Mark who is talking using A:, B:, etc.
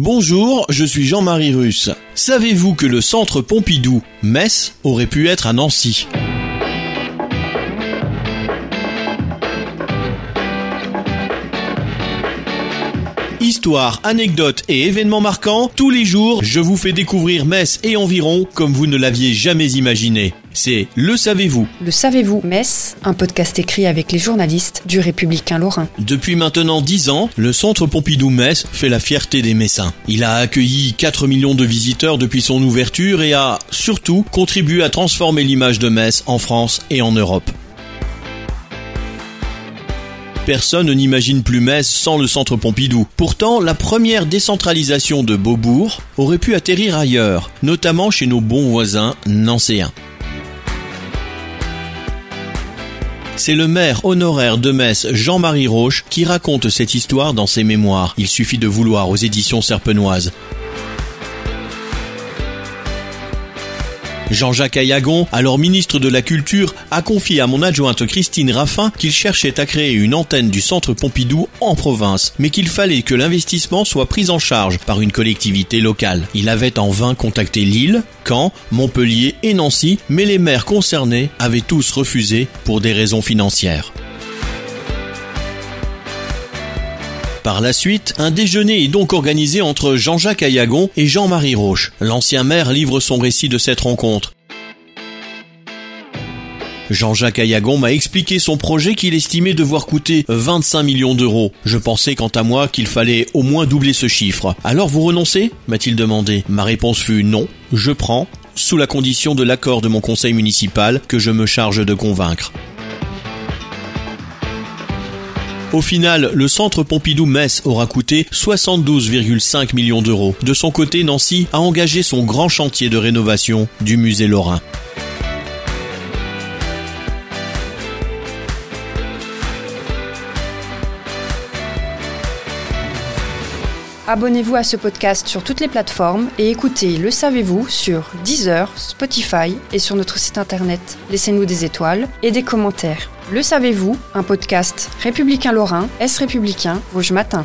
A: Bonjour, je suis Jean-Marie Russe. Savez-vous que le centre Pompidou, Metz, aurait pu être à Nancy? Histoire, anecdotes et événements marquants, tous les jours, je vous fais découvrir Metz et environ comme vous ne l'aviez jamais imaginé. C'est Le Savez-vous.
B: Le Savez-vous Metz, un podcast écrit avec les journalistes du Républicain Lorrain.
A: Depuis maintenant 10 ans, le centre Pompidou-Metz fait la fierté des Messins. Il a accueilli 4 millions de visiteurs depuis son ouverture et a, surtout, contribué à transformer l'image de Metz en France et en Europe. Personne n'imagine plus Metz sans le centre Pompidou. Pourtant, la première décentralisation de Beaubourg aurait pu atterrir ailleurs, notamment chez nos bons voisins nancéens. C'est le maire honoraire de Metz, Jean-Marie Roche, qui raconte cette histoire dans ses mémoires. Il suffit de vouloir aux éditions serpenoises. Jean-Jacques Ayagon, alors ministre de la Culture, a confié à mon adjointe Christine Raffin qu'il cherchait à créer une antenne du centre Pompidou en province, mais qu'il fallait que l'investissement soit pris en charge par une collectivité locale. Il avait en vain contacté Lille, Caen, Montpellier et Nancy, mais les maires concernés avaient tous refusé pour des raisons financières. Par la suite, un déjeuner est donc organisé entre Jean-Jacques Ayagon et Jean-Marie Roche. L'ancien maire livre son récit de cette rencontre. Jean-Jacques Ayagon m'a expliqué son projet qu'il estimait devoir coûter 25 millions d'euros. Je pensais quant à moi qu'il fallait au moins doubler ce chiffre. Alors vous renoncez? m'a-t-il demandé. Ma réponse fut non, je prends, sous la condition de l'accord de mon conseil municipal que je me charge de convaincre. Au final, le centre Pompidou-Metz aura coûté 72,5 millions d'euros. De son côté, Nancy a engagé son grand chantier de rénovation du musée Lorrain.
B: Abonnez-vous à ce podcast sur toutes les plateformes et écoutez Le Savez-vous sur Deezer, Spotify et sur notre site internet. Laissez-nous des étoiles et des commentaires. Le Savez-vous, un podcast républicain lorrain, Est républicain, Rouge Matin.